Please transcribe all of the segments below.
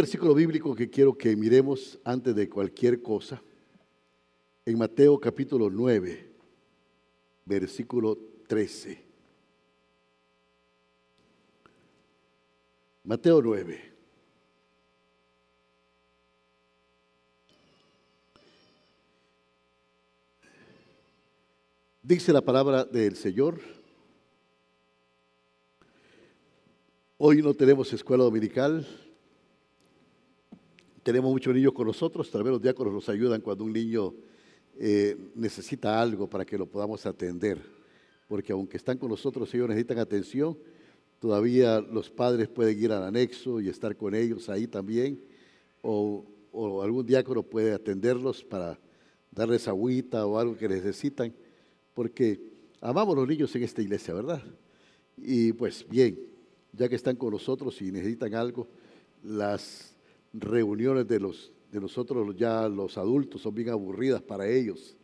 Versículo bíblico que quiero que miremos antes de cualquier cosa. En Mateo capítulo 9, versículo 13. Mateo 9. Dice la palabra del Señor. Hoy no tenemos escuela dominical. Tenemos muchos niños con nosotros. Tal vez los diáconos nos ayudan cuando un niño eh, necesita algo para que lo podamos atender. Porque aunque están con nosotros, ellos necesitan atención. Todavía los padres pueden ir al anexo y estar con ellos ahí también. O, o algún diácono puede atenderlos para darles agüita o algo que necesitan porque amamos los niños en esta iglesia, ¿verdad? Y pues bien, ya que están con nosotros y necesitan algo, las reuniones de, los, de nosotros ya los adultos son bien aburridas para ellos.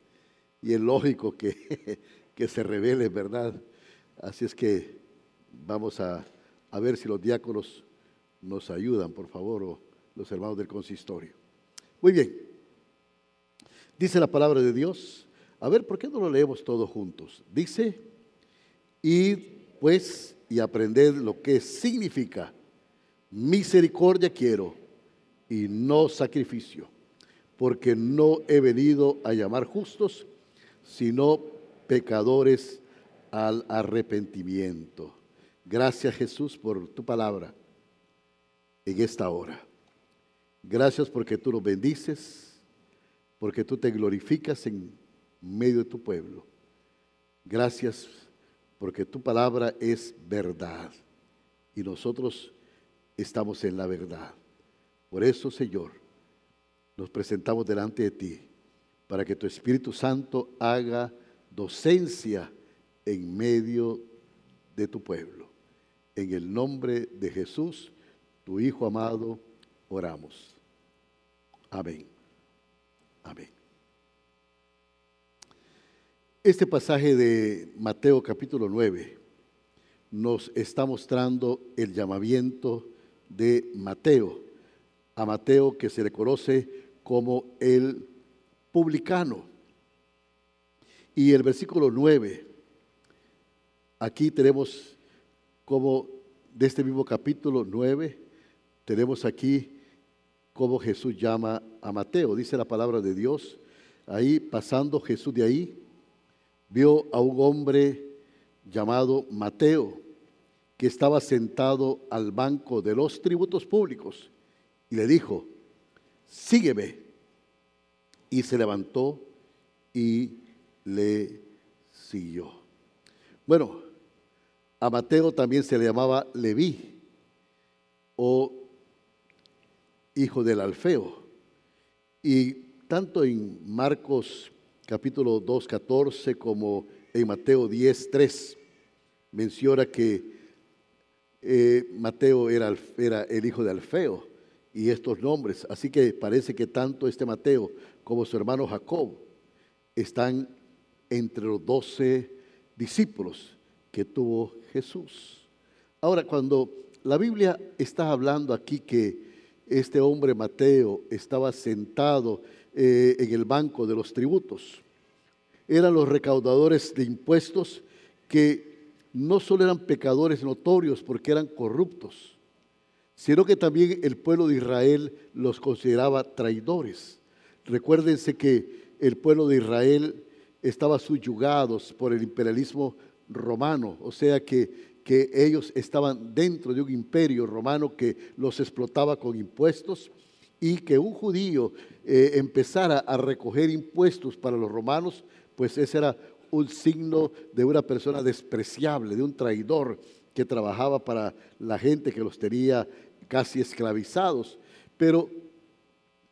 Y es lógico que, que se revelen, ¿verdad? Así es que vamos a, a ver si los diáconos nos ayudan, por favor, o los hermanos del consistorio. Muy bien. Dice la palabra de Dios a ver, ¿por qué no lo leemos todos juntos? Dice, id pues y aprended lo que significa misericordia quiero y no sacrificio, porque no he venido a llamar justos, sino pecadores al arrepentimiento. Gracias Jesús por tu palabra en esta hora. Gracias porque tú nos bendices, porque tú te glorificas en medio de tu pueblo. Gracias porque tu palabra es verdad y nosotros estamos en la verdad. Por eso, Señor, nos presentamos delante de ti para que tu Espíritu Santo haga docencia en medio de tu pueblo. En el nombre de Jesús, tu Hijo amado, oramos. Amén. Amén. Este pasaje de Mateo capítulo 9 nos está mostrando el llamamiento de Mateo, a Mateo que se le conoce como el publicano. Y el versículo 9, aquí tenemos como de este mismo capítulo 9, tenemos aquí cómo Jesús llama a Mateo. Dice la palabra de Dios, ahí pasando Jesús de ahí vio a un hombre llamado Mateo, que estaba sentado al banco de los tributos públicos, y le dijo, sígueme. Y se levantó y le siguió. Bueno, a Mateo también se le llamaba Leví o hijo del Alfeo. Y tanto en Marcos capítulo 2, 14, como en Mateo 10, 3, menciona que eh, Mateo era, era el hijo de Alfeo y estos nombres. Así que parece que tanto este Mateo como su hermano Jacob están entre los doce discípulos que tuvo Jesús. Ahora, cuando la Biblia está hablando aquí que este hombre Mateo estaba sentado eh, en el banco de los tributos. Eran los recaudadores de impuestos que no solo eran pecadores notorios porque eran corruptos, sino que también el pueblo de Israel los consideraba traidores. Recuérdense que el pueblo de Israel estaba subyugados por el imperialismo romano, o sea que, que ellos estaban dentro de un imperio romano que los explotaba con impuestos y que un judío eh, empezara a recoger impuestos para los romanos, pues ese era un signo de una persona despreciable, de un traidor que trabajaba para la gente que los tenía casi esclavizados. Pero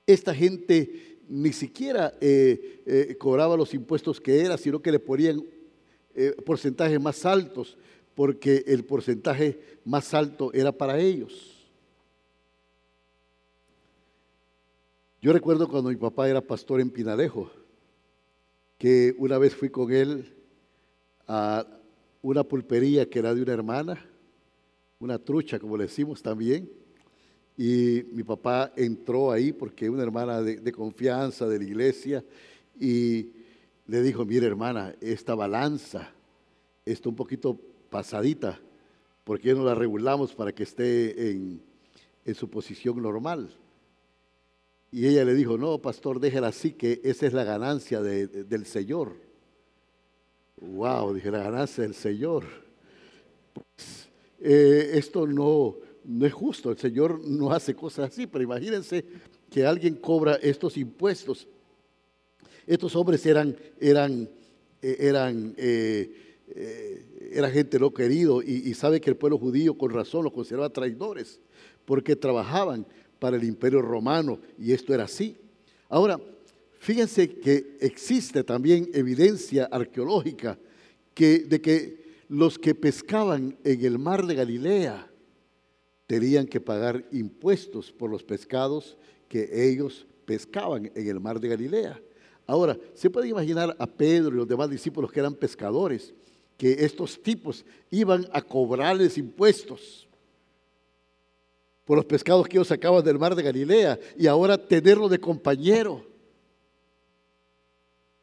esta gente ni siquiera eh, eh, cobraba los impuestos que era, sino que le ponían porcentajes más altos, porque el porcentaje más alto era para ellos. Yo recuerdo cuando mi papá era pastor en Pinalejo, que una vez fui con él a una pulpería que era de una hermana, una trucha, como le decimos también, Y mi papá entró ahí porque una hermana de, confianza de la iglesia y le dijo, mire hermana, esta balanza está un poquito pasadita, ¿por qué no la regulamos para que esté en, su posición normal? Y ella le dijo, no, pastor, déjela así, que esa es la ganancia del Señor. Wow, dije, la ganancia del Señor. Pues, eh, esto no, no es justo, el Señor no hace cosas así, pero imagínense que alguien cobra estos impuestos. Estos hombres eran, eran, eh, eran, eh, era gente no querido y, sabe que el pueblo judío con razón los consideraba traidores porque trabajaban para el imperio romano y esto era así. Ahora, fíjense que existe también evidencia arqueológica que, de que los que pescaban en el mar de Galilea tenían que pagar impuestos por los pescados que ellos pescaban en el mar de Galilea. Ahora, se puede imaginar a Pedro y los demás discípulos que eran pescadores, que estos tipos iban a cobrarles impuestos por los pescados que ellos sacaban del mar de Galilea y ahora tenerlo de compañero.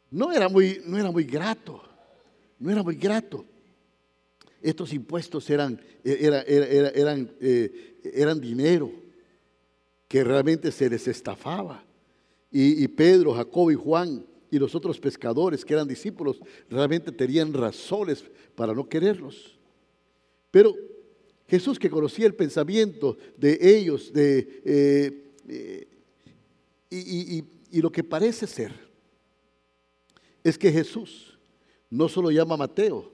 No era muy, no era muy grato, no era muy grato. Estos impuestos eran, eran, eh, eran dinero que realmente se les estafaba. Y, y, Pedro, Jacob y Juan y los otros pescadores que eran discípulos realmente tenían razones para no quererlos. Pero Jesús que conocía el pensamiento de ellos, de, eh, eh, y, y lo que parece ser, es que Jesús no solo llama a Mateo,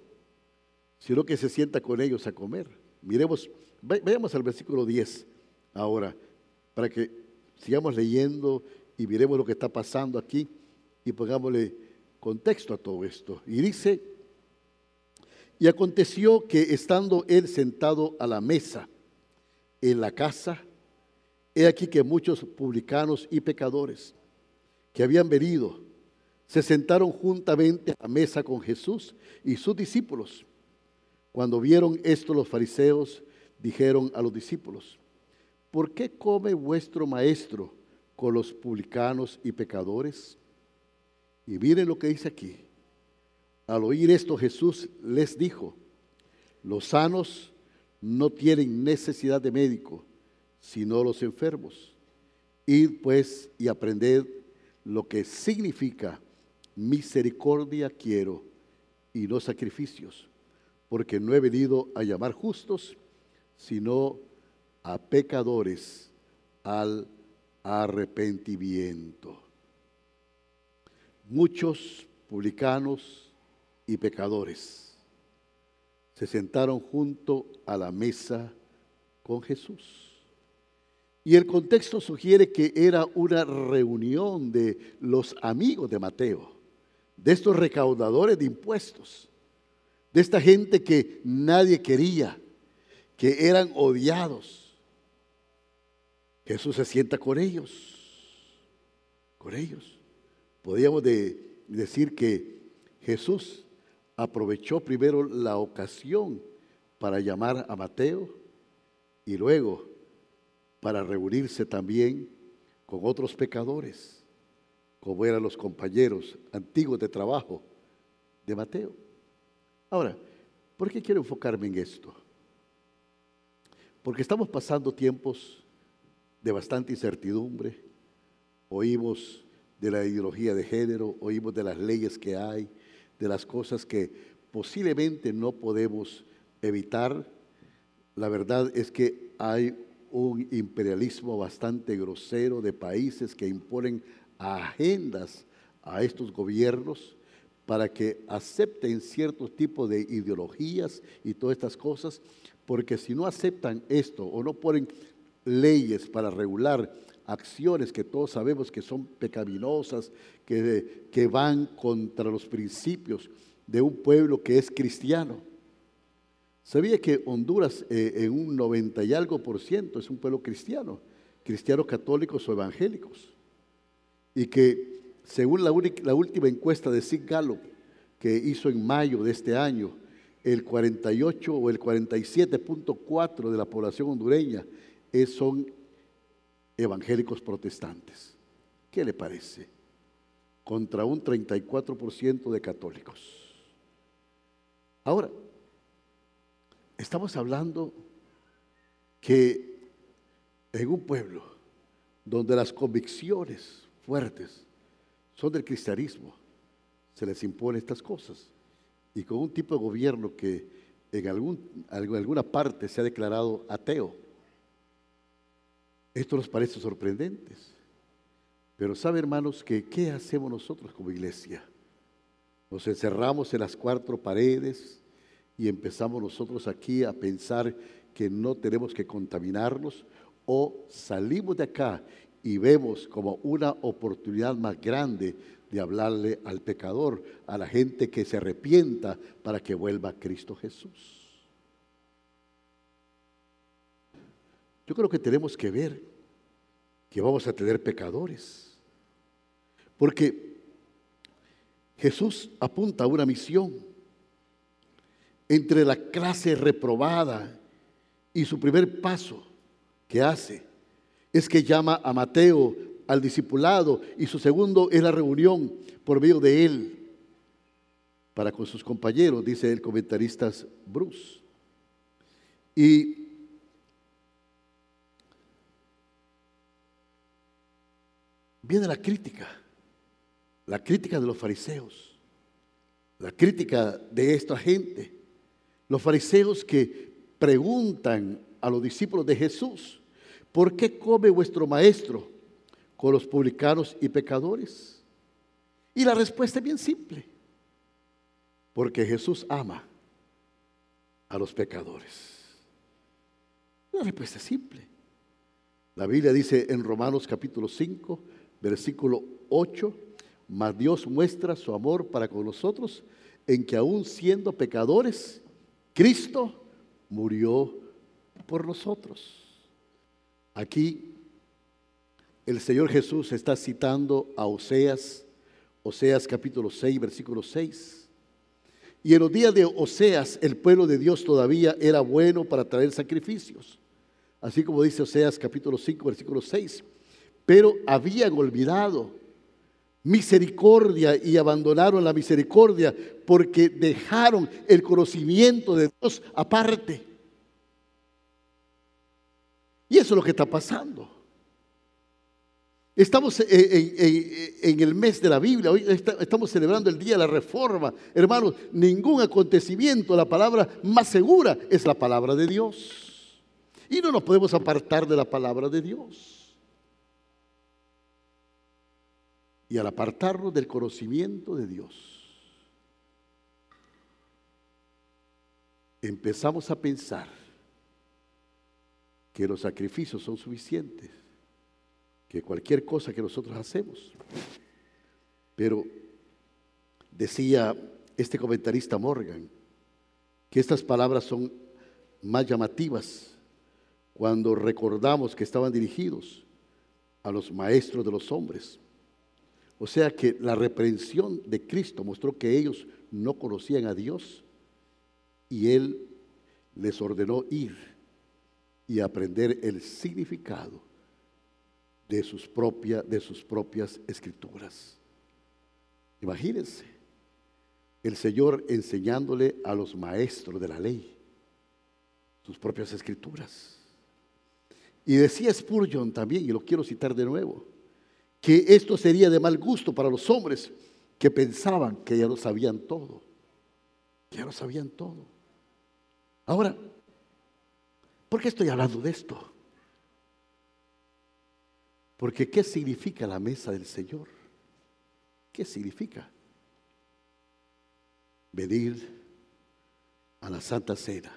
sino que se sienta con ellos a comer. Miremos, vayamos al versículo 10 ahora, para que sigamos leyendo y miremos lo que está pasando aquí y pongámosle contexto a todo esto. Y dice, y aconteció que estando él sentado a la mesa en la casa, he aquí que muchos publicanos y pecadores que habían venido se sentaron juntamente a mesa con Jesús y sus discípulos. Cuando vieron esto los fariseos dijeron a los discípulos, ¿por qué come vuestro maestro con los publicanos y pecadores? Y miren lo que dice aquí. Al oír esto Jesús les dijo, los sanos no tienen necesidad de médico, sino los enfermos. Id pues y aprended lo que significa misericordia quiero y no sacrificios porque no he venido a llamar justos, sino a pecadores al arrepentimiento. Muchos publicanos y pecadores se sentaron junto a la mesa con Jesús. Y el contexto sugiere que era una reunión de los amigos de Mateo, de estos recaudadores de impuestos de esta gente que nadie quería, que eran odiados. Jesús se sienta con ellos, con ellos. Podríamos decir que Jesús aprovechó primero la ocasión para llamar a Mateo y luego para reunirse también con otros pecadores, como eran los compañeros antiguos de trabajo de Mateo. Ahora, ¿por qué quiero enfocarme en esto? Porque estamos pasando tiempos de bastante incertidumbre. Oímos de la ideología de género, oímos de las leyes que hay, de las cosas que posiblemente no podemos evitar. La verdad es que hay un imperialismo bastante grosero de países que imponen agendas a estos gobiernos para que acepten ciertos tipos de ideologías y todas estas cosas, porque si no aceptan esto o no ponen leyes para regular acciones que todos sabemos que son pecaminosas, que, que van contra los principios de un pueblo que es cristiano. Sabía que Honduras eh, en un 90 y algo por ciento es un pueblo cristiano, cristianos católicos o evangélicos, y que según la, última encuesta de Sig Gallup que hizo en mayo de este año, el 48 o el 47.4 de la población hondureña son evangélicos protestantes. ¿Qué le parece? Contra un 34% de católicos. Ahora, estamos hablando que en un pueblo donde las convicciones fuertes son del cristianismo, se les impone estas cosas. Y con un tipo de gobierno que en, algún, alguna parte se ha declarado ateo, esto nos parece sorprendente. Pero sabe, hermanos, que ¿qué hacemos nosotros como iglesia? Nos encerramos en las cuatro paredes y empezamos nosotros aquí a pensar que no tenemos que contaminarnos o salimos de acá y vemos como una oportunidad más grande de hablarle al pecador, a la gente que se arrepienta para que vuelva a Cristo Jesús. Yo creo que tenemos que ver que vamos a tener pecadores. Porque Jesús apunta a una misión entre la clase reprobada y su primer paso que hace es que llama a Mateo al discipulado y su segundo es la reunión por medio de él para con sus compañeros, dice el comentarista Bruce. Y viene la crítica, la crítica de los fariseos, la crítica de esta gente, los fariseos que preguntan a los discípulos de Jesús, ¿por qué come vuestro maestro con los publicanos y pecadores? Y la respuesta es bien simple, porque Jesús ama a los pecadores. La respuesta es simple. La Biblia dice en Romanos capítulo 5, versículo 8, mas Dios muestra su amor para con nosotros en que aún siendo pecadores, Cristo murió por nosotros. Aquí el Señor Jesús está citando a Oseas, Oseas capítulo 6, versículo 6. Y en los días de Oseas el pueblo de Dios todavía era bueno para traer sacrificios. Así como dice Oseas capítulo 5, versículo 6 pero habían olvidado misericordia y abandonaron la misericordia porque dejaron el conocimiento de Dios aparte. Y eso es lo que está pasando. Estamos en, el mes de la Biblia, hoy estamos celebrando el día de la reforma. Hermanos, ningún acontecimiento, la palabra más segura es la palabra de Dios. Y no nos podemos apartar de la palabra de Dios. y al apartarnos del conocimiento de Dios, empezamos a pensar que los sacrificios son suficientes, que cualquier cosa que nosotros hacemos. Pero decía este comentarista Morgan que estas palabras son más llamativas cuando recordamos que estaban dirigidos a los maestros de los hombres o sea que la reprensión de Cristo mostró que ellos no conocían a Dios y Él les ordenó ir y aprender el significado de sus, de sus propias escrituras. Imagínense, el Señor enseñándole a los maestros de la ley sus propias escrituras. Y decía Spurgeon también, y lo quiero citar de nuevo, que esto sería de mal gusto para los hombres que pensaban que ya lo sabían todo, que ya lo sabían todo. Ahora, ¿por qué estoy hablando de esto? Porque ¿qué significa la mesa del Señor? ¿Qué significa? Venir a la Santa Cena,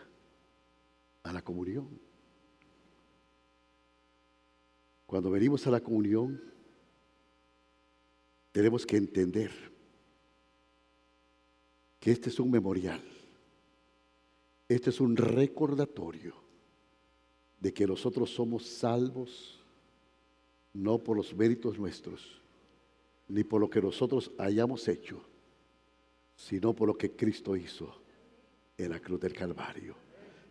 a la comunión. Cuando venimos a la comunión, tenemos que entender que este es un memorial, este es un recordatorio de que nosotros somos salvos no por los méritos nuestros, ni por lo que nosotros hayamos hecho, sino por lo que Cristo hizo en la cruz del Calvario,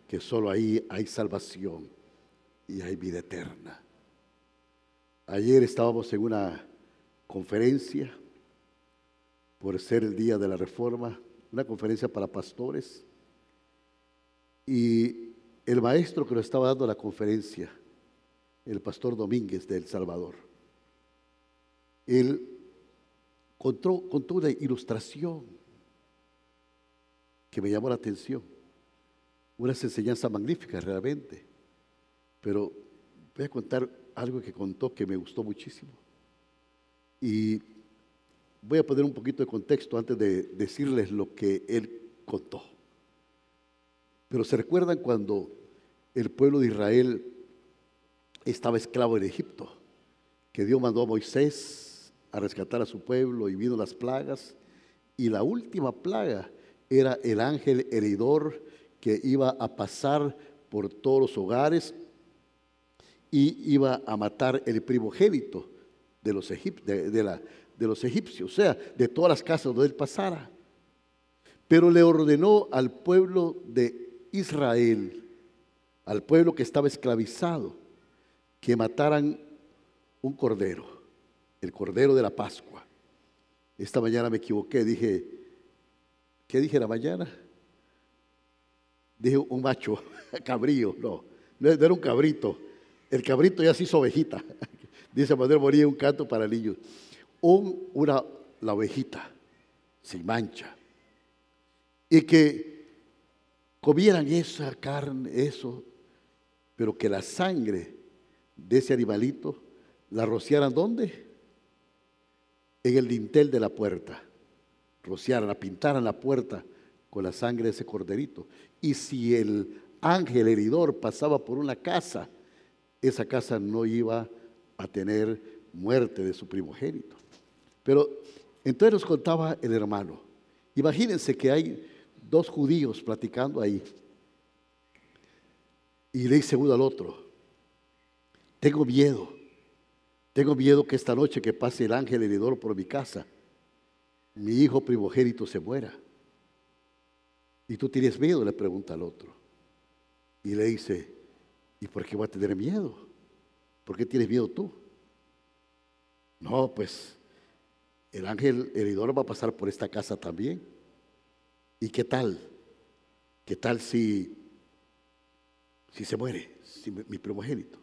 que solo ahí hay salvación y hay vida eterna. Ayer estábamos en una conferencia por ser el día de la reforma, una conferencia para pastores. Y el maestro que nos estaba dando la conferencia, el pastor Domínguez de El Salvador, él contó, contó una ilustración que me llamó la atención. Unas enseñanzas magníficas realmente. Pero voy a contar algo que contó que me gustó muchísimo. Y voy a poner un poquito de contexto antes de decirles lo que él contó. Pero se recuerdan cuando el pueblo de Israel estaba esclavo en Egipto, que Dios mandó a Moisés a rescatar a su pueblo y vino las plagas. Y la última plaga era el ángel heridor que iba a pasar por todos los hogares y iba a matar el primogénito de los, de, de los egipcios, o sea, de todas las casas donde él pasara. Pero le ordenó al pueblo de Israel, al pueblo que estaba esclavizado, que mataran un cordero, el cordero de la Pascua. Esta mañana me equivoqué, dije, ¿qué dije la mañana? Dije un macho, cabrío, no, no era un cabrito el cabrito ya se hizo ovejita. Dice Manuel Moría un canto para niños. Un, una, la ovejita, sin mancha. Y que comieran esa carne, eso, pero que la sangre de ese animalito la rociaran ¿dónde? En el dintel de la puerta. Rociaran, la pintaran la puerta con la sangre de ese corderito. Y si el ángel heridor pasaba por una casa, esa casa no iba a tener muerte de su primogénito. Pero entonces nos contaba el hermano, imagínense que hay dos judíos platicando ahí. Y le dice uno al otro, tengo miedo, tengo miedo que esta noche que pase el ángel heredor por mi casa, mi hijo primogénito se muera. ¿Y tú tienes miedo? Le pregunta al otro. Y le dice, ¿Y por qué voy a tener miedo? ¿Por qué tienes miedo tú? No, pues el ángel heridor va a pasar por esta casa también. ¿Y qué tal? ¿Qué tal si, si se muere, si mi primogénito?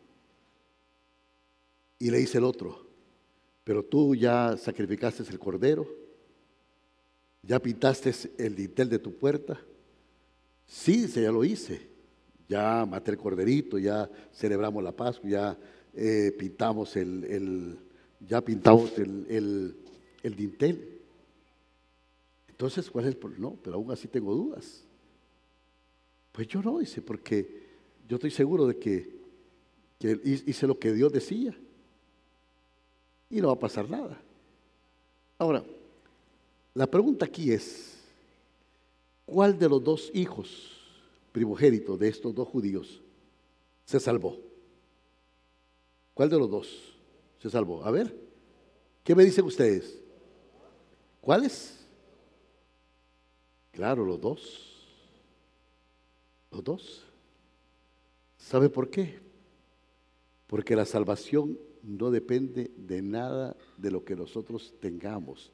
Y le dice el otro, pero tú ya sacrificaste el cordero, ya pintaste el dintel de tu puerta. Sí, dice, ya lo hice ya maté el corderito, ya celebramos la Pascua, ya eh, pintamos el, ya pintamos el, el, dintel. Entonces, ¿cuál es el problema? No, pero aún así tengo dudas. Pues yo no, dice, porque yo estoy seguro de que, hice lo que Dios decía y no va a pasar nada. Ahora, la pregunta aquí es, ¿cuál de los dos hijos primogénito de estos dos judíos se salvó. ¿Cuál de los dos se salvó? A ver, ¿qué me dicen ustedes? ¿Cuáles? Claro, los dos. Los dos. ¿Sabe por qué? Porque la salvación no depende de nada de lo que nosotros tengamos,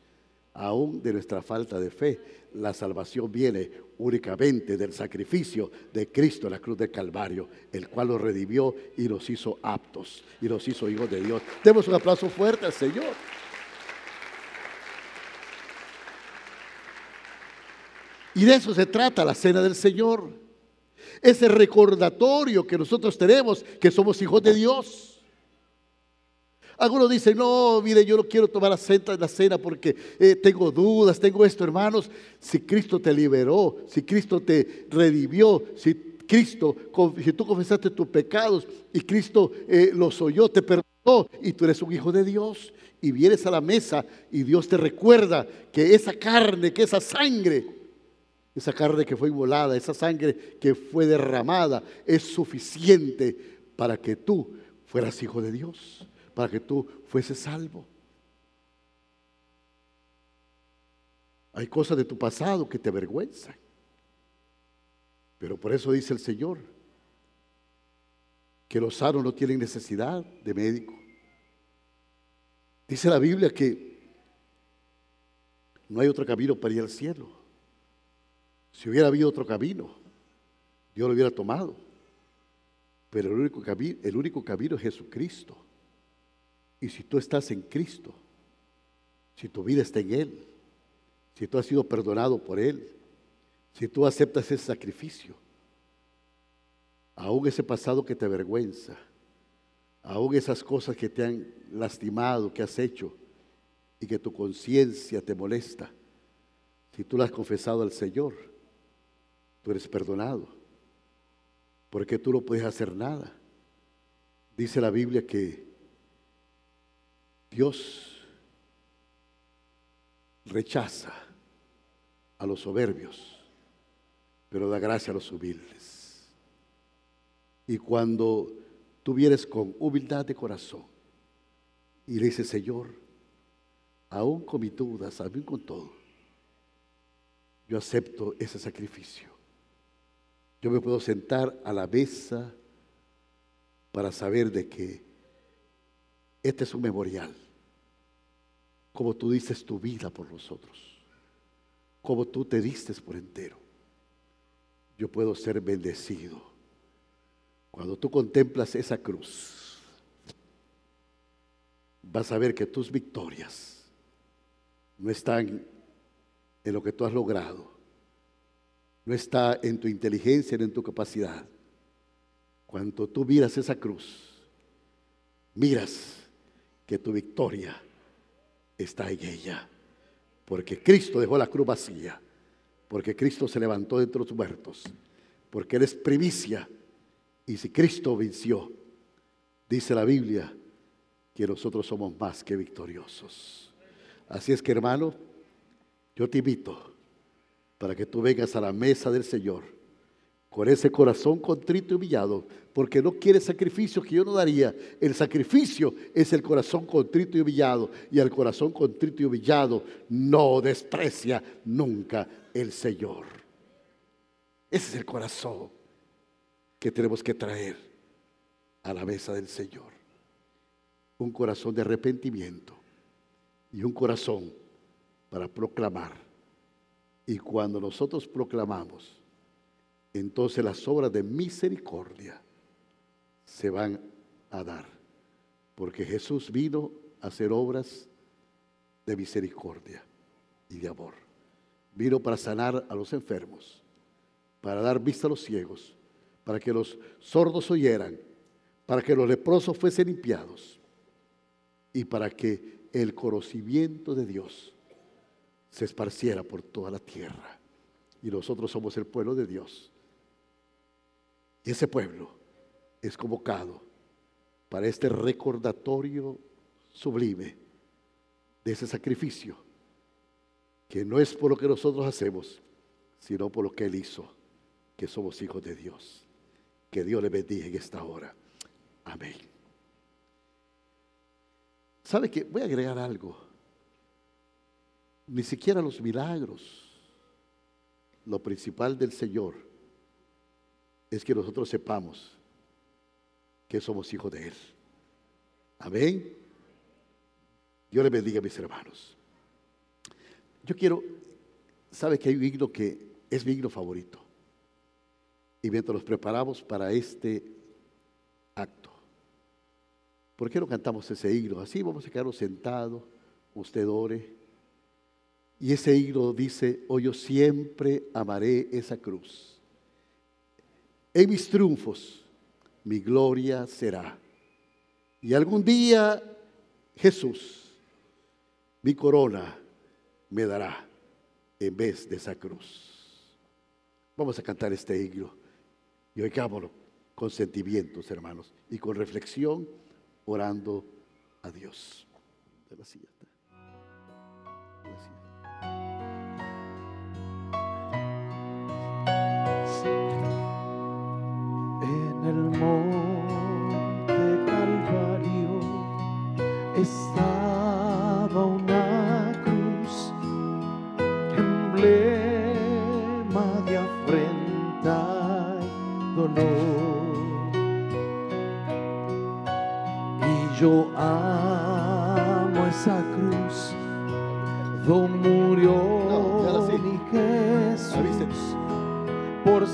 aún de nuestra falta de fe. La salvación viene únicamente del sacrificio de Cristo en la cruz del Calvario, el cual nos redimió y nos hizo aptos y nos hizo hijos de Dios. Demos un aplauso fuerte al Señor. Y de eso se trata la cena del Señor. Ese recordatorio que nosotros tenemos que somos hijos de Dios. Algunos dicen, no, mire, yo no quiero tomar la cena, la cena porque eh, tengo dudas, tengo esto, hermanos. Si Cristo te liberó, si Cristo te redimió, si Cristo, si tú confesaste tus pecados y Cristo eh, los oyó, te perdonó y tú eres un hijo de Dios y vienes a la mesa y Dios te recuerda que esa carne, que esa sangre, esa carne que fue inmolada, esa sangre que fue derramada, es suficiente para que tú fueras hijo de Dios para que tú fueses salvo. Hay cosas de tu pasado que te avergüenzan. Pero por eso dice el Señor que los sanos no tienen necesidad de médico, Dice la Biblia que no hay otro camino para ir al cielo. Si hubiera habido otro camino, Dios lo hubiera tomado. Pero el único, camino, el único camino es Jesucristo. Y si tú estás en Cristo, si tu vida está en Él, si tú has sido perdonado por Él, si tú aceptas ese sacrificio, aún ese pasado que te avergüenza, aún esas cosas que te han lastimado, que has hecho y que tu conciencia te molesta, si tú lo has confesado al Señor, tú eres perdonado, porque tú no puedes hacer nada. Dice la Biblia que Dios rechaza a los soberbios, pero da gracia a los humildes. Y cuando tú vienes con humildad de corazón y le dices, Señor, aún con mis dudas, aún con todo, yo acepto ese sacrificio. Yo me puedo sentar a la mesa para saber de que este es un memorial como tú dices tu vida por nosotros, como tú te diste por entero. Yo puedo ser bendecido. Cuando tú contemplas esa cruz, vas a ver que tus victorias no están en lo que tú has logrado, no está en tu inteligencia ni en tu capacidad. Cuando tú miras esa cruz, miras que tu victoria está en ella. Porque Cristo dejó la cruz vacía. Porque Cristo se levantó de entre los muertos. Porque Él es primicia. Y si Cristo venció, dice la Biblia, que nosotros somos más que victoriosos. Así es que hermano, yo te invito para que tú vengas a la mesa del Señor con ese corazón contrito y humillado, porque no quiere sacrificio que yo no daría. El sacrificio es el corazón contrito y humillado, y el corazón contrito y humillado no desprecia nunca el Señor. Ese es el corazón que tenemos que traer a la mesa del Señor. Un corazón de arrepentimiento y un corazón para proclamar. Y cuando nosotros proclamamos, entonces las obras de misericordia se van a dar. Porque Jesús vino a hacer obras de misericordia y de amor. Vino para sanar a los enfermos, para dar vista a los ciegos, para que los sordos oyeran, para que los leprosos fuesen limpiados y para que el conocimiento de Dios se esparciera por toda la tierra. Y nosotros somos el pueblo de Dios y ese pueblo es convocado para este recordatorio sublime de ese sacrificio, que no es por lo que nosotros hacemos, sino por lo que Él hizo, que somos hijos de Dios. Que Dios le bendiga en esta hora. Amén. ¿Sabe qué? Voy a agregar algo. Ni siquiera los milagros, lo principal del Señor, es que nosotros sepamos que somos hijos de Él. Amén. Dios le bendiga a mis hermanos. Yo quiero, sabe que hay un himno que es mi himno favorito. Y mientras nos preparamos para este acto, ¿por qué no cantamos ese himno? Así vamos a quedarnos sentados, usted ore. Y ese himno dice, hoy yo siempre amaré esa cruz en mis triunfos, mi gloria será. Y algún día Jesús, mi corona, me dará en vez de esa cruz. Vamos a cantar este himno y oigámoslo con sentimientos, hermanos, y con reflexión, orando a Dios.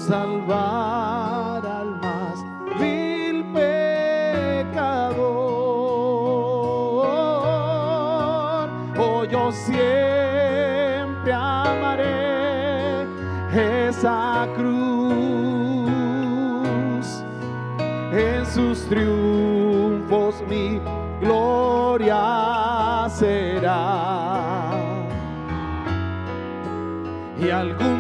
Salvar al más vil pecador. Oh, yo siempre amaré esa cruz. En sus triunfos mi gloria será y algún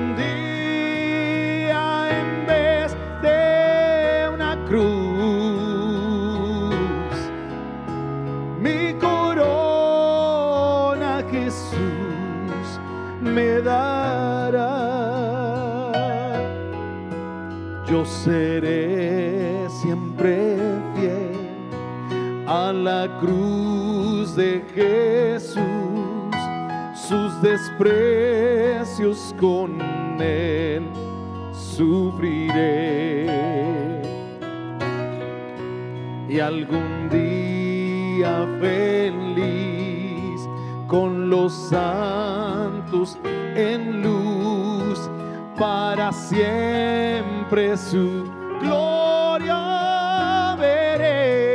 seré siempre fiel a la cruz de Jesús, sus desprecios con él sufriré. Y algún día feliz con los santos en luz, para siempre su gloria veré.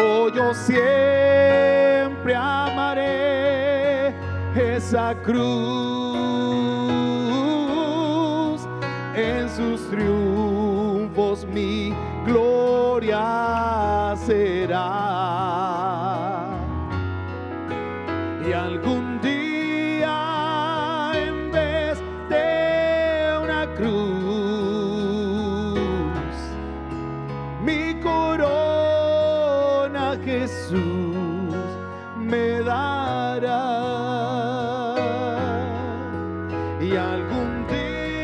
Oh, yo siempre amaré esa cruz. Y algún día